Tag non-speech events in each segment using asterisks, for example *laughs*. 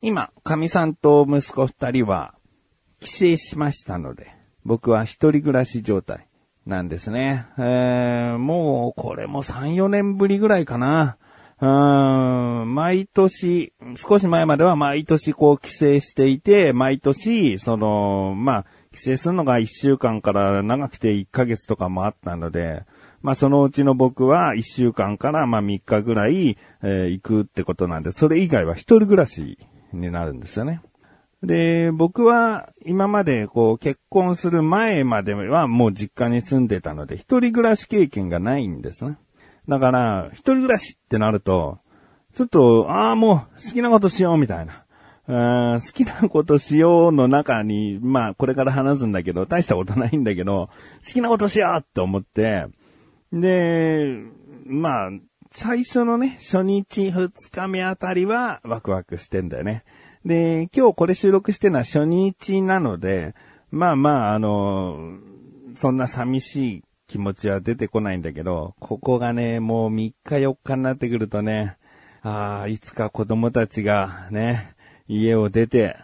今、神さんと息子二人は帰省しましたので、僕は一人暮らし状態なんですね。えー、もうこれも3、4年ぶりぐらいかな。うん、毎年、少し前までは毎年こう帰省していて、毎年、その、まあ、帰省するのが1週間から長くて1ヶ月とかもあったので、まあそのうちの僕は1週間からまあ3日ぐらい、えー行くってことなんで、それ以外は一人暮らしになるんですよね。で、僕は今までこう結婚する前まではもう実家に住んでたので、一人暮らし経験がないんですね。だから、一人暮らしってなると、ちょっと、ああ、もう好きなことしようみたいな。あ好きなことしようの中に、まあこれから話すんだけど、大したことないんだけど、好きなことしようって思って、で、まあ、最初のね、初日、二日目あたりはワクワクしてんだよね。で、今日これ収録してるのは初日なので、まあまあ、あの、そんな寂しい気持ちは出てこないんだけど、ここがね、もう3日4日になってくるとね、ああ、いつか子供たちがね、家を出て、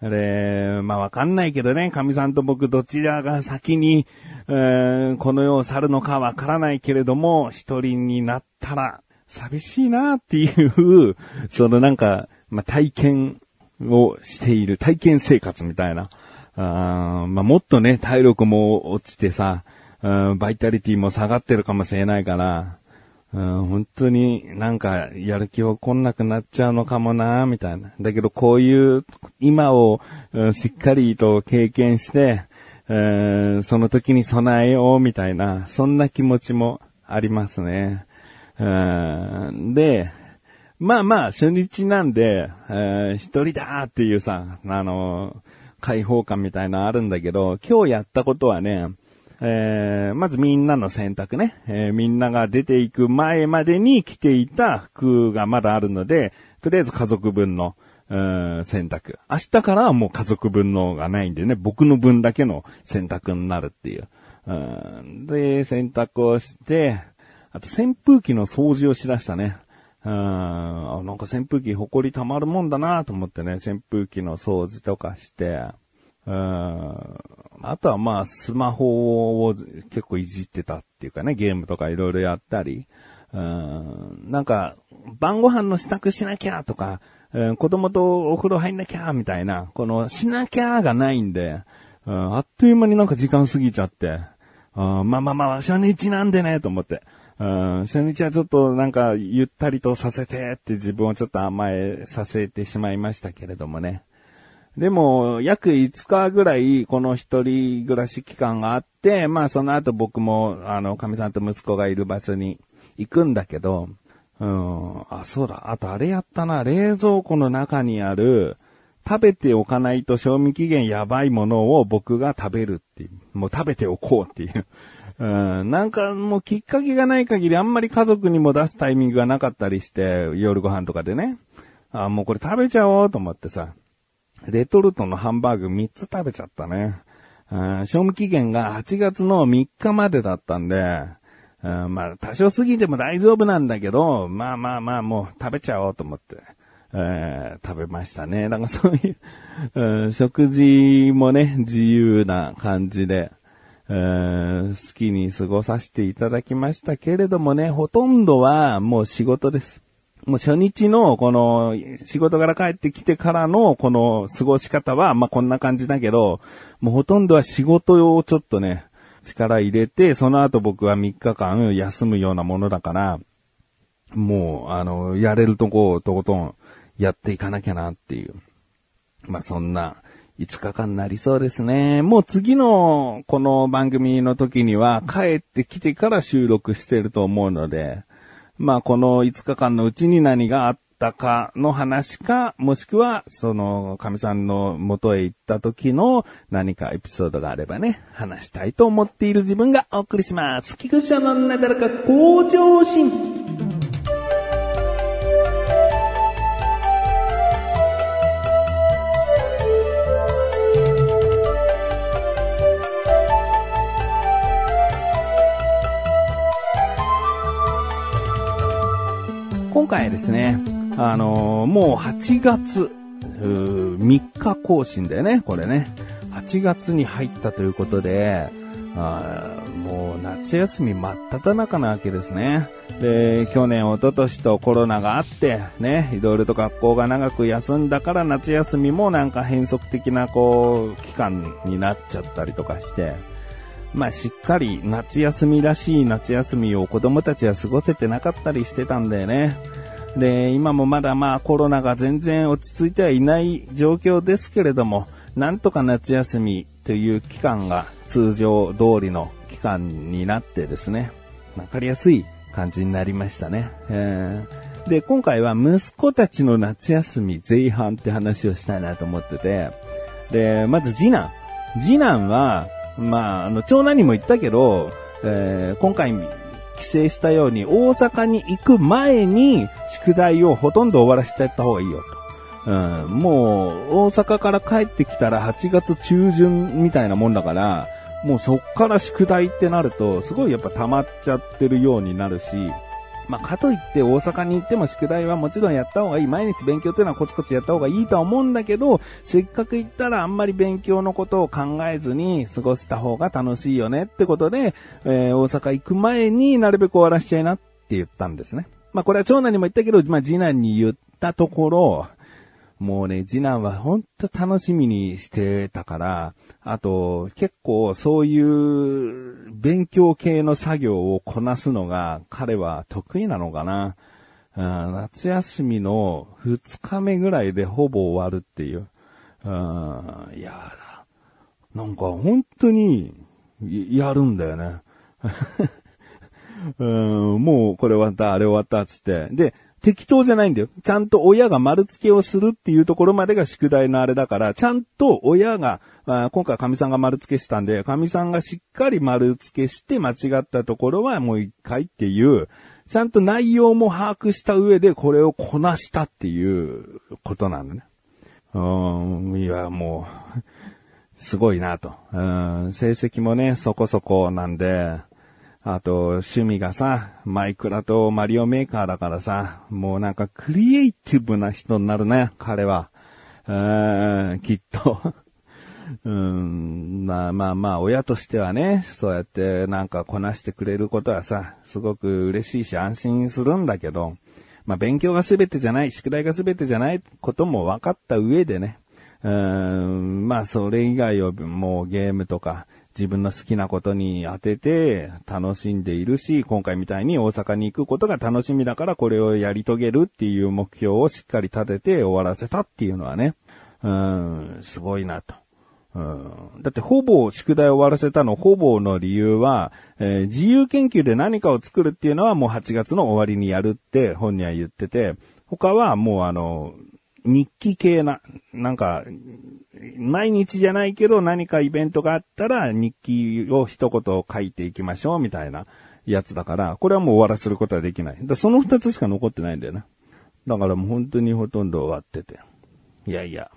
あれ、まあわかんないけどね、神さんと僕どちらが先に、えーこの世を去るのかわからないけれども、一人になったら寂しいなっていう、そのなんか、まあ体験をしている、体験生活みたいな。あまあもっとね、体力も落ちてさ、バイタリティも下がってるかもしれないから、うん、本当になんかやる気起こんなくなっちゃうのかもな、みたいな。だけどこういう今を、しっかりと経験して、うんその時に備えよう、みたいな、そんな気持ちもありますね。うんで、まあまあ、初日なんで、えー一人だっていうさ、あの解放感みたいなのあるんだけど、今日やったことはね、えーまずみんなの選択ね、えーみんなが出ていく前までに着ていた服がまだあるので、とりあえず家族分の、うん選択。明日からはもう家族分のがないんでね、僕の分だけの選択になるっていう。うんで、選択をして、あと扇風機の掃除をしだしたね。うん、なんか扇風機埃溜まるもんだなと思ってね、扇風機の掃除とかして、うん、あとはまあスマホを結構いじってたっていうかね、ゲームとかいろいろやったり、うん、なんか晩ご飯の支度しなきゃとか、うん子供とお風呂入んなきゃみたいな、このしなきゃがないんで、うん、あっという間になんか時間過ぎちゃって、うんまあまあまあ、初日なんでね、と思って。うん、初日はちょっとなんかゆったりとさせてって自分をちょっと甘えさせてしまいましたけれどもね。でも、約5日ぐらい、この一人暮らし期間があって、まあその後僕も、あの、神さんと息子がいる場所に行くんだけど、うん、あ、そうだ、あとあれやったな、冷蔵庫の中にある、食べておかないと賞味期限やばいものを僕が食べるっていう、もう食べておこうっていう。うん、なんかもうきっかけがない限りあんまり家族にも出すタイミングがなかったりして、夜ご飯とかでね。あ、もうこれ食べちゃおうと思ってさ。レトルトのハンバーグ3つ食べちゃったね。賞味期限が8月の3日までだったんで、まあ多少過ぎても大丈夫なんだけど、まあまあまあもう食べちゃおうと思って、え食べましたね。だからそういう、食事もね、自由な感じで、え好きに過ごさせていただきましたけれどもね、ほとんどはもう仕事です。もう初日のこの仕事から帰ってきてからのこの過ごし方はまあこんな感じだけど、もうほとんどは仕事をちょっとね、力入れて、その後僕は3日間休むようなものだから、もうあの、やれるとこをとことんやっていかなきゃなっていう。まあそんな5日間になりそうですね。もう次のこの番組の時には帰ってきてから収録してると思うので、まあこの5日間のうちに何があったかの話か、もしくはその神さんの元へ行った時の何かエピソードがあればね、話したいと思っている自分がお送りします。菊池のなだらか向上心。今回ですね、あのーもう8月3日更新だよね、これね。8月に入ったということで、あもう夏休み真っ只中なわけですね。で、去年、一昨年とコロナがあって、ね、いろいろと学校が長く休んだから夏休みもなんか変則的なこう、期間になっちゃったりとかして、まあしっかり夏休みらしい夏休みを子供たちは過ごせてなかったりしてたんだよね。で、今もまだまあコロナが全然落ち着いてはいない状況ですけれども、なんとか夏休みという期間が通常通りの期間になってですね、わかりやすい感じになりましたね。えー、で、今回は息子たちの夏休み前半って話をしたいなと思ってて、で、まず次男。次男は、まあ、あの、長男にも言ったけど、えー、今回帰省したように大阪に行く前に宿題をほとんど終わらせちゃった方がいいよと。うん、もう大阪から帰ってきたら8月中旬みたいなもんだから、もうそっから宿題ってなると、すごいやっぱ溜まっちゃってるようになるし、まあ、かといって大阪に行っても宿題はもちろんやった方がいい。毎日勉強っていうのはコツコツやった方がいいとは思うんだけど、せっかく行ったらあんまり勉強のことを考えずに過ごした方が楽しいよねってことで、えー、大阪行く前になるべく終わらしちゃいなって言ったんですね。まあ、これは長男にも言ったけど、まあ、次男に言ったところ、もうね、次男はほんと楽しみにしてたから、あと、結構そういう勉強系の作業をこなすのが彼は得意なのかな。うん、夏休みの2日目ぐらいでほぼ終わるっていう。うん、いや、なんか本当にやるんだよね。*laughs* うん、もうこれ終わった、あれ終わったっつって。で、適当じゃないんだよ。ちゃんと親が丸付けをするっていうところまでが宿題のあれだから、ちゃんと親が、あ今回神さんが丸付けしたんで、神さんがしっかり丸付けして間違ったところはもう一回っていう、ちゃんと内容も把握した上でこれをこなしたっていうことなのね。うん、いや、もう、すごいなと。うん、成績もね、そこそこなんで、あと、趣味がさ、マイクラとマリオメーカーだからさ、もうなんかクリエイティブな人になるね、彼は。うーん、きっと。*laughs* うん、まあまあまあ、親としてはね、そうやってなんかこなしてくれることはさ、すごく嬉しいし安心するんだけど、まあ勉強が全てじゃない、宿題が全てじゃないことも分かった上でね、うん、まあそれ以外をもうゲームとか、自分の好きなことに当てて楽しんでいるし、今回みたいに大阪に行くことが楽しみだからこれをやり遂げるっていう目標をしっかり立てて終わらせたっていうのはね、うん、すごいなと。うん、だってほぼ宿題終わらせたのほぼの理由は、えー、自由研究で何かを作るっていうのはもう8月の終わりにやるって本には言ってて、他はもうあの、日記系な、なんか、毎日じゃないけど何かイベントがあったら日記を一言書いていきましょうみたいなやつだから、これはもう終わらせることはできない。だその二つしか残ってないんだよな。だからもう本当にほとんど終わってて。いやいや。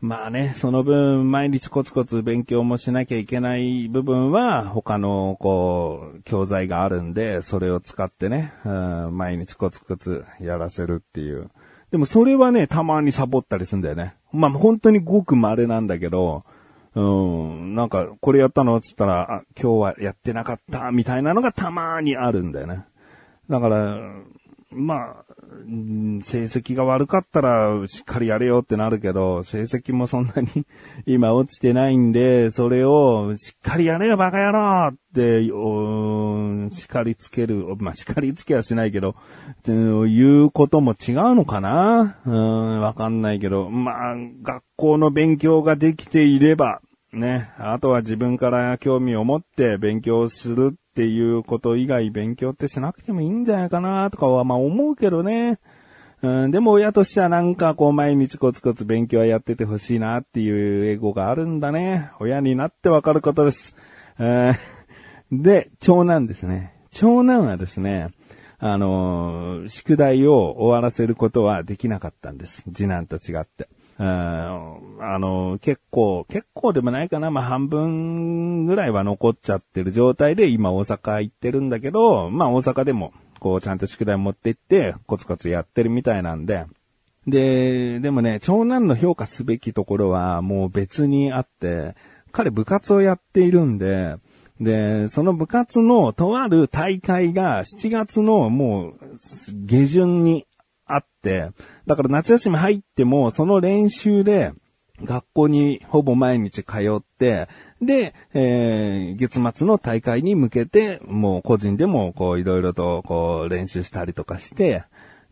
まあね、その分、毎日コツコツ勉強もしなきゃいけない部分は、他の、こう、教材があるんで、それを使ってね、うん、毎日コツコツやらせるっていう。でもそれはね、たまにサボったりするんだよね。まあ、本当にごく稀なんだけど、うん、なんか、これやったの？つったら、あ、今日はやってなかった、みたいなのがたまにあるんだよね。だから、まあ、成績が悪かったらしっかりやれよってなるけど、成績もそんなに *laughs* 今落ちてないんで、それをしっかりやれよバカ野郎って、叱りつける、まあ、叱りつけはしないけど、いうことも違うのかな？うん、わかんないけど、まあ、学校の勉強ができていれば、ね、あとは自分から興味を持って勉強するっていうこと以外勉強ってしなくてもいいんじゃないかなとかはまあ思うけどね。うん、でも親としてはなんかこう毎日コツコツ勉強はやっててほしいなっていうエゴがあるんだね。親になってわかることです。で、長男ですね。長男はですね、あのー、宿題を終わらせることはできなかったんです。次男と違って。あの、結構、結構でもないかな。まあ、半分ぐらいは残っちゃってる状態で今大阪行ってるんだけど、まあ、大阪でも、こう、ちゃんと宿題持って行って、コツコツやってるみたいなんで、で、でもね、長男の評価すべきところはもう別にあって、彼部活をやっているんで、で、その部活のとある大会が7月のもう下旬にあって、だから夏休み入ってもその練習で学校にほぼ毎日通って、で、えー月末の大会に向けて、もう個人でもこういろいろとこう練習したりとかして、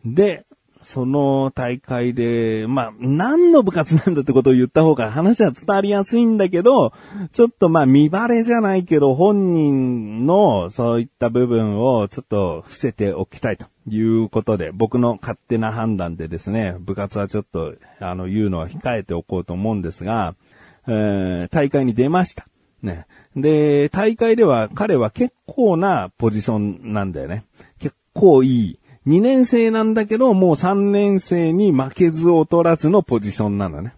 で、その大会で、まあ、何の部活なんだってことを言った方が話は伝わりやすいんだけど、ちょっとまあ見バレじゃないけど、本人のそういった部分をちょっと伏せておきたいと。いうことで、僕の勝手な判断でですね、部活はちょっと、あの、言うのは控えておこうと思うんですが、えー大会に出ました。ね。で、大会では彼は結構なポジションなんだよね。結構いい。2年生なんだけど、もう3年生に負けず劣らずのポジションなのね。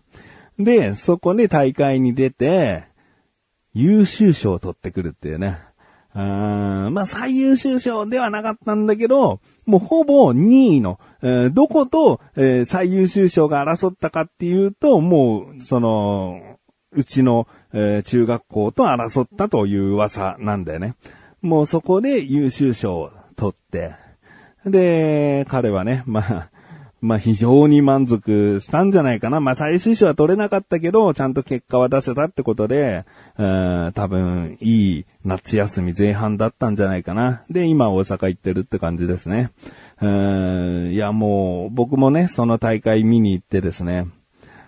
で、そこで大会に出て、優秀賞を取ってくるっていうね。あーまあ、最優秀賞ではなかったんだけど、もうほぼ2位の、えーどこと、えー最優秀賞が争ったかっていうと、もう、その、うちの、えー中学校と争ったという噂なんだよね。もうそこで優秀賞を取って、で、彼はね、まあ、まあ非常に満足したんじゃないかな。まあ最終賞は取れなかったけど、ちゃんと結果は出せたってことで、うん多分いい夏休み前半だったんじゃないかな。で、今大阪行ってるって感じですね。うんいやもう僕もね、その大会見に行ってですね、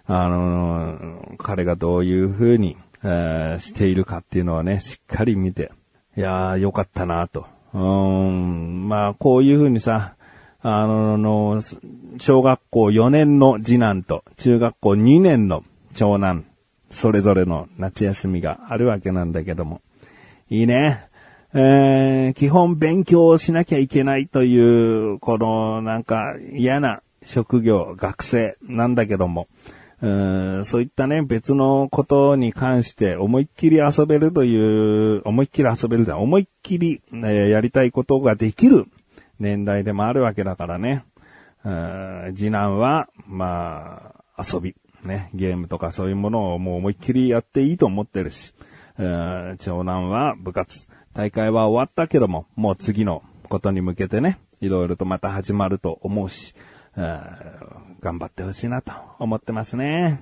あの彼がどういう風に、しているかっていうのはね、しっかり見て、いやー、よかったなと。うん、まあ、こういう風にさ、あの、小学校4年の次男と中学校2年の長男、それぞれの夏休みがあるわけなんだけども。いいね。えー、基本勉強をしなきゃいけないという、このなんか嫌な職業、学生なんだけども、うんそういったね、別のことに関して思いっきり遊べるという、思いっきり遊べるじゃん、思いっきり、えーやりたいことができる年代でもあるわけだからね。うん次男は、まあ、遊び、ね、ゲームとかそういうものをもう思いっきりやっていいと思ってるし、うん長男は部活、大会は終わったけども、もう次のことに向けてね、いろいろとまた始まると思うし、うん頑張ってほしいなと思ってますね。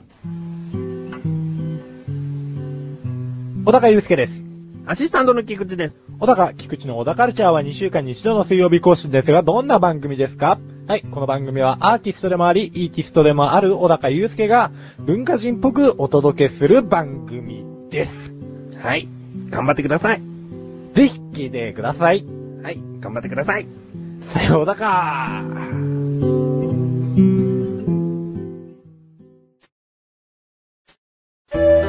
小高祐介です。アシスタントの菊池です。小高、菊池の小高カルチャーは2週間に1度の水曜日更新ですが、どんな番組ですか？はい、この番組はアーティストでもあり、イーティストでもある小高祐介が文化人っぽくお届けする番組です。はい。頑張ってください。ぜひ聞いてください。はい。頑張ってください。さようだかエ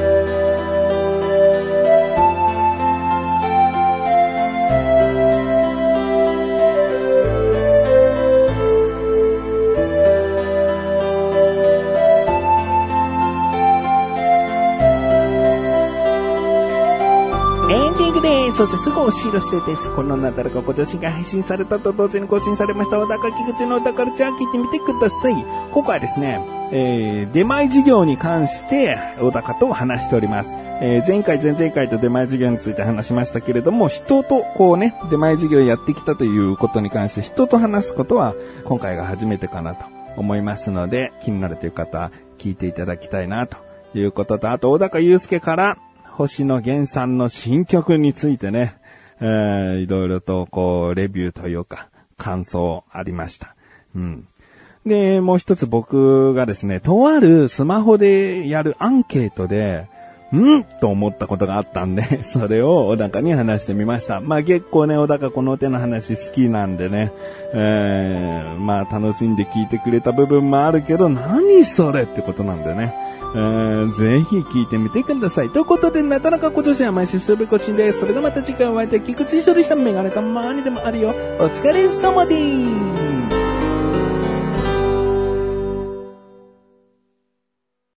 そしてすぐお知らせです。このなだらかご女子が配信されたと同時に更新されました小高菊池の小高ルチャー聞いてみてください。今回はですね、えー、出前事業に関して小高と話しております。えー、前回前々回と出前事業について話しましたけれども、人とこうね、出前事業やってきたということに関して人と話すことは今回が初めてかなと思いますので、気になるという方は聞いていただきたいなということと、あと小高祐介から星野源さんの新曲についてね、えー、いろいろとこう、レビューというか、感想ありました。うん。で、もう一つ僕がですね、とあるスマホでやるアンケートで、ん？と思ったことがあったんで、*laughs* それを小高に話してみました。まあ結構ね、小高この手の話好きなんでね、えー、まあ楽しんで聞いてくれた部分もあるけど、何それってことなんでね。ぜひ聞いてみてください。ということで、なかなか今年は毎週すべこちんです。それではまた次回お会いでき、菊池処理したメガネたまにでもあるよ。お疲れ様です。